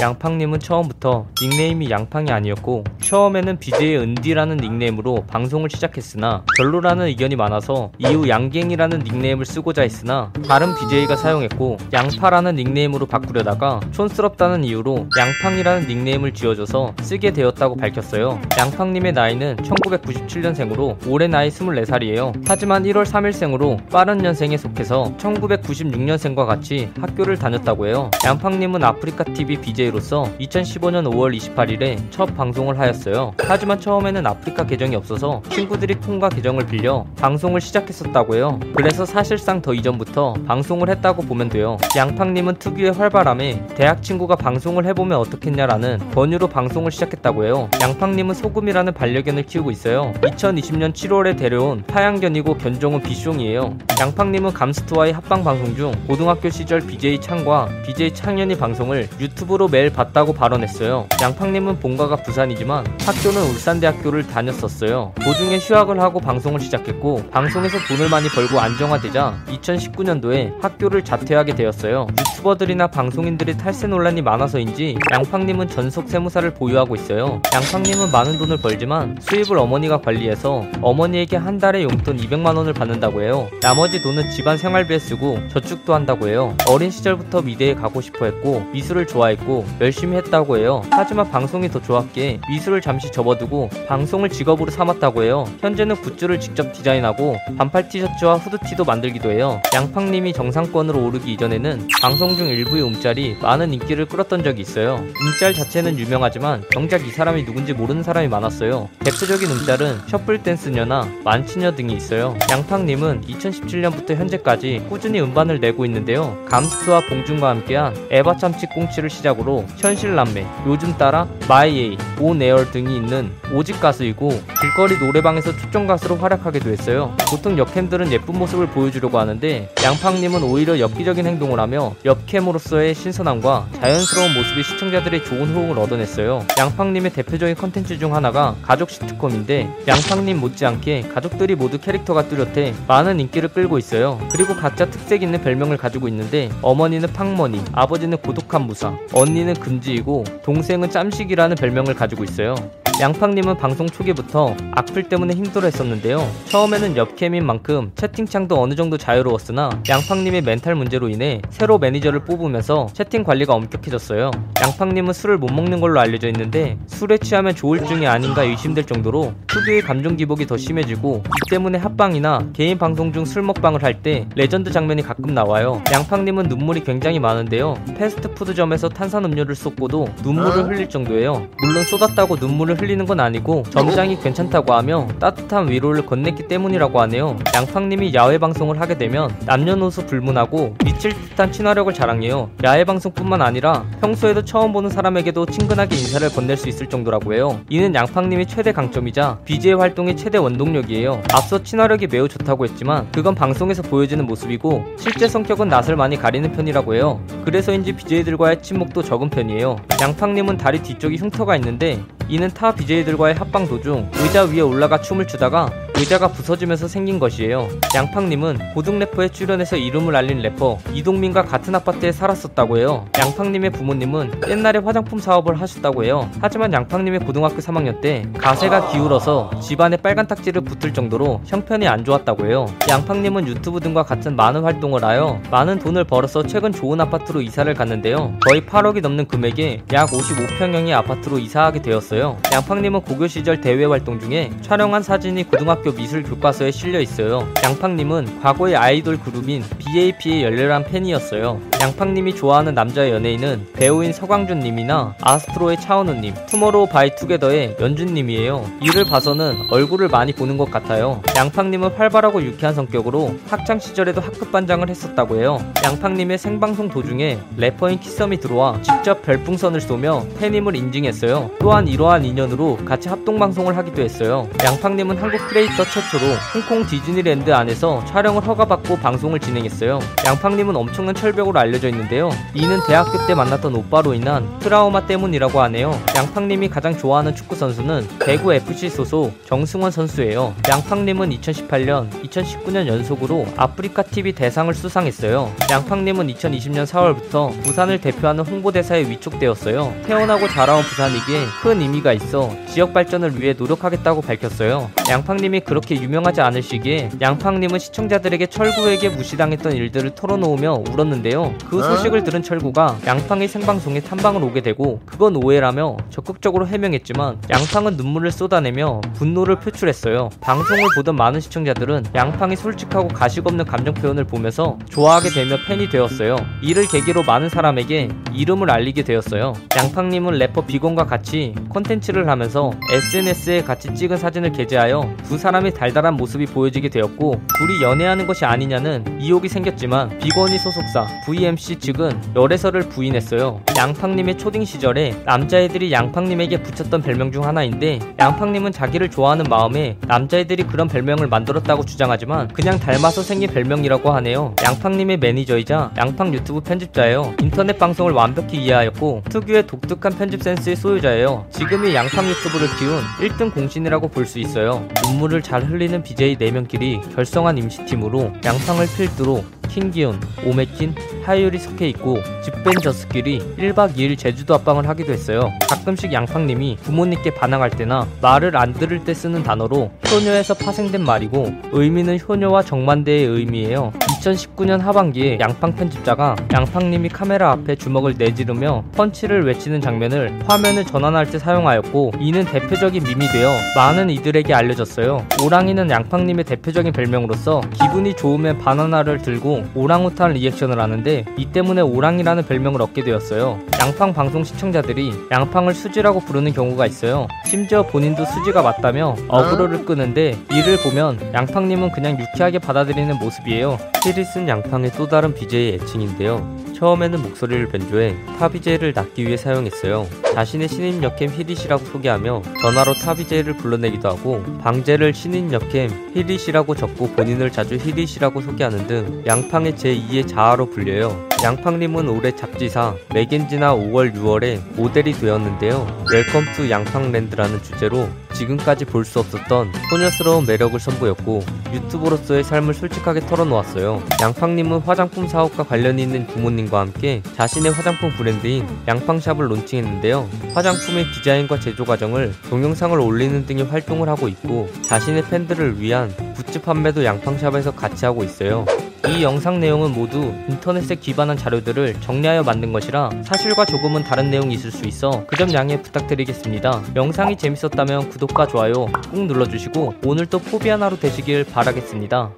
양팡님은 처음부터 닉네임이 양팡이 아니었고 처음에는 BJ 은디라는 닉네임으로 방송을 시작했으나 별로라는 의견이 많아서 이후 양갱이라는 닉네임을 쓰고자 했으나 다른 BJ가 사용했고 양파라는 닉네임으로 바꾸려다가 촌스럽다는 이유로 양팡이라는 닉네임을 지어줘서 쓰게 되었다고 밝혔어요. 양팡님의 나이는 1997년생으로 올해 나이 24살이에요. 하지만 1월 3일생으로 빠른 년생에 속해서 1996년생과 같이 학교를 다녔다고 해요. 양팡님은 아프리카 TV BJ 로서 2015년 5월 28일에 첫 방송을 하였어요. 하지만 처음에는 아프리카 계정이 없어서 친구들이 폰과 계정을 빌려 방송을 시작했었다고 해요. 그래서 사실상 더 이전부터 방송을 했다고 보면 돼요. 양팡님은 특유의 활발함에 대학 친구가 방송을 해보면 어떻겠냐라는 권유로 방송을 시작했다고 해요. 양팡님은 소금이라는 반려견을 키우고 있어요. 2020년 7월에 데려온 파양견이고 견종은 비숑이에요. 양팡님은 감스트와의 합방 방송 중 고등학교 시절 BJ 창과 BJ 창현이 방송을 유튜브로 매일 봤다고 발언했어요. 양팡님은 본가가 부산이지만 학교는 울산대학교를 다녔었어요. 도중에 휴학을 하고 방송을 시작했고 방송에서 돈을 많이 벌고 안정화되자 2019년도에 학교를 자퇴하게 되었어요. 유튜버들이나 방송인들의 탈세 논란이 많아서인지 양팡님은 전속 세무사를 보유하고 있어요. 양팡님은 많은 돈을 벌지만 수입을 어머니가 관리해서 어머니에게 한 달에 용돈 200만 원을 받는다고 해요. 나머지 돈은 집안 생활비에 쓰고 저축도 한다고 해요. 어린 시절부터 미대에 가고 싶어 했고 미술을 좋아했고 열심히 했다고 해요. 하지만 방송이 더 좋았기에 미술을 잠시 접어두고 방송을 직업으로 삼았다고 해요. 현재는 굿즈를 직접 디자인하고 반팔 티셔츠와 후드티도 만들기도 해요. 양팡님이 정상권으로 오르기 이전에는 방송 중 일부의 움짤이 많은 인기를 끌었던 적이 있어요. 움짤 자체는 유명하지만 정작 이 사람이 누군지 모르는 사람이 많았어요. 대표적인 움짤은 셔플 댄스녀나 만치녀 등이 있어요. 양팡님은 2017년부터 현재까지 꾸준히 음반을 내고 있는데요. 감스트와 봉준과 함께한 에바 참치 꽁치를 시작으로 현실남매, 요즘 따라 마이에이, 온에어 등이 있는 오직 가수이고 길거리 노래방에서 초점 가수로 활약하기도 했어요. 보통 여캠들은 예쁜 모습을 보여주려고 하는데 양팡님은 오히려 엽기적인 행동을 하며 엽캠으로서의 신선함과 자연스러운 모습이 시청자들의 좋은 호응을 얻어냈어요. 양팡님의 대표적인 컨텐츠 중 하나가 가족 시트콤인데 양팡님 못지않게 가족들이 모두 캐릭터가 뚜렷해 많은 인기를 끌고 있어요. 그리고 각자 특색 있는 별명을 가지고 있는데 어머니는 팡머니, 아버지는 고독한 무사, 언니 는 금지이고 동생은 짬식이라는 별명을 가지고 있어요. 양팡님은 방송 초기부터 악플 때문에 힘들어 했었는데요. 처음에는 엽캠인 만큼 채팅창도 어느 정도 자유로웠으나 양팡님의 멘탈 문제로 인해 새로 매니저를 뽑으면서 채팅 관리가 엄격해졌어요. 양팡님은 술을 못 먹는 걸로 알려져 있는데 술에 취하면 조울증이 아닌가 의심될 정도로 특유의 감정 기복이 더 심해지고 이 때문에 합방이나 개인 방송 중 술 먹방을 할 때 레전드 장면이 가끔 나와요. 양팡님은 눈물이 굉장히 많은데요. 패스트푸드점에서 탄산음료를 쏟고도 눈물을 흘릴 정도예요. 물론 쏟았다고 눈물을 흘 리는 건 아니고 점장이 괜찮다고 하며 따뜻한 위로를 건넸기 때문이라고 하네요. 양팡님이 야외 방송을 하게 되면 남녀노소 불문하고 미칠 듯한 친화력을 자랑해요. 야외 방송뿐만 아니라 평소에도 처음 보는 사람에게도 친근하게 인사를 건넬 수 있을 정도라고 해요. 이는 양팡님의 최대 강점이자 BJ 활동의 최대 원동력이에요. 앞서 친화력이 매우 좋다고 했지만 그건 방송에서 보여지는 모습이고 실제 성격은 낯을 많이 가리는 편이라고 해요. 그래서인지 BJ들과의 친목도 적은 편이에요. 양팡님은 다리 뒤쪽에 흉터가 있는데 이는 타 BJ들과의 합방 도중 의자 위에 올라가 춤을 추다가 의자가 부서지면서 생긴 것이에요. 양팡님은 고등 래퍼에 출연해서 이름을 알린 래퍼 이동민과 같은 아파트에 살았었다고 해요. 양팡님의 부모님은 옛날에 화장품 사업을 하셨다고 해요. 하지만 양팡님의 고등학교 3학년 때 가세가 기울어서 집안에 빨간 딱지를 붙을 정도로 형편이 안 좋았다고 해요. 양팡님은 유튜브 등과 같은 많은 활동을 하여 많은 돈을 벌어서 최근 좋은 아파트로 이사를 갔는데요. 거의 8억이 넘는 금액에 약 55평형의 아파트로 이사하게 되었어요. 양팡님은 고교 시절 대외 활동 중에 촬영한 사진이 고등학교 미술 교과서에 실려 있어요. 양팡님은 과거의 아이돌 그룹인 BAP의 열렬한 팬이었어요. 양팡님이 좋아하는 남자 연예인은 배우인 서강준님이나 아스트로의 차은우님, 투모로우 바이 투게더의 연준님이에요. 이를 봐서는 얼굴을 많이 보는 것 같아요. 양팡님은 활발하고 유쾌한 성격으로 학창 시절에도 학급 반장을 했었다고 해요. 양팡님의 생방송 도중에 래퍼인 키썸이 들어와 직접 별풍선을 쏘며 팬임을 인증했어요. 또한 이러한 인연으로 같이 합동 합동방송을 하기도 했어요. 양팡님은 한국 크 리에이터 최초로 홍콩 디즈니랜드 안에서 촬영을 허가받고 방송을 진행했어요. 양팡님은 엄청난 철벽으로 알려져 있는데요. 이는 대학교 때 만났던 오빠로 인한 트라우마 때문이라고 하네요. 양팡님이 가장 좋아하는 축구 선수는 대구 FC 소속 정승원 선수예요. 양팡님은 2018년, 2019년 연속으로 아프리카 TV 대상을 수상했어요. 양팡님은 2020년 4월부터 부산을 대표하는 홍보대사에 위촉되었어요. 태어나고 자라온 부산이기에 큰 의미가 있어 지역 발전을 위해 노력하겠다고 밝혔어요. 양팡님이 그렇게 유명하지 않을 시기에 양팡님은 시청자들에게 철구에게 무시당했던 일들을 털어놓으며 울었는데요. 그 소식을 들은 철구가 양팡의 생방송에 탐방을 오게 되고 그건 오해라며 적극적으로 해명했지만 양팡은 눈물을 쏟아내며 분노를 표출했어요. 방송을 보던 많은 시청자들은 양팡이 솔직하고 가식 없는 감정 표현을 보면서 좋아하게 되며 팬이 되었어요. 이를 계기로 많은 사람에게 이름을 알리게 되었어요. 양팡님은 래퍼 비건과 같이 콘텐츠를 하면서 SNS에 같이 찍은 사진을 게재하여 두 사람 의 달달한 모습이 보여지게 되었고 둘이 연애하는 것이 아니냐는 의혹이 생겼지만 비건이 소속사 VMC 측은 열애설을 부인했어요. 양팡님의 초딩 시절에 남자애들이 양팡님에게 붙였던 별명 중 하나인데 양팡님은 자기를 좋아하는 마음에 남자애들이 그런 별명을 만들었다고 주장하지만 그냥 닮아서 생긴 별명이라고 하네요. 양팡님의 매니저이자 양팡 유튜브 편집자예요. 인터넷 방송을 완벽히 이해하였고 특유의 독특한 편집 센스의 소유자예요. 지금이 양팡 유튜브를 키운 1등 공신이라고 볼 수 있어요. 눈물을 잘 흘리는 BJ 4명끼리 결성한 임시팀으로 양팡을 필두로 킹기훈, 오메킨, 하이율이 속해 있고 집벤저스끼리 1박 2일 제주도 합방을 하기도 했어요. 가끔씩 양팡님이 부모님께 반항할 때나 말을 안 들을 때 쓰는 단어로 효녀에서 파생된 말이고 의미는 효녀와 정반대의 의미예요. 2019년 하반기에 양팡 편집자가 양팡님이 카메라 앞에 주먹을 내지르며 펀치를 외치는 장면을 화면을 전환할 때 사용하였고 이는 대표적인 밈이 되어 많은 이들에게 알려졌어요. 오랑이는 양팡님의 대표적인 별명으로서 기분이 좋으면 바나나를 들고 오랑우탄 리액션을 하는데 이 때문에 오랑이라는 별명을 얻게 되었어요. 양팡 방송 시청자들이 양팡을 수지라고 부르는 경우가 있어요. 심지어 본인도 수지가 맞다며 어그로를 끄는데 이를 보면 양팡님은 그냥 유쾌하게 받아들이는 모습이에요. 시리슨 양팡의 또 다른 BJ 애칭인데요. 처음에는 목소리를 변조해 타비제를 낳기 위해 사용했어요. 자신의 신인 여캠 히릿이라고 소개하며 전화로 타 BJ를 불러내기도 하고 방제를 신인 여캠 히릿이라고 적고 본인을 자주 히릿이라고 소개하는 등 양 팡의 제2의 자아로 불려요. 양팡님은 올해 잡지사 맥앤지나 5월 6월에 모델이 되었는데요. Welcome to 양팡랜드라는 주제로 지금까지 볼 수 없었던 소녀스러운 매력을 선보였고 유튜버로서의 삶을 솔직하게 털어놓았어요. 양팡님은 화장품 사업과 관련이 있는 부모님과 함께 자신의 화장품 브랜드인 양팡샵을 론칭했는데요. 화장품의 디자인과 제조 과정을 동영상을 올리는 등의 활동을 하고 있고 자신의 팬들을 위한 굿즈 판매도 양팡샵에서 같이 하고 있어요. 이 영상 내용은 모두 인터넷에 기반한 자료들을 정리하여 만든 것이라 사실과 조금은 다른 내용이 있을 수 있어 그 점 양해 부탁드리겠습니다. 영상이 재밌었다면 구독과 좋아요 꾹 눌러주시고 오늘도 포비아나로 되시길 바라겠습니다.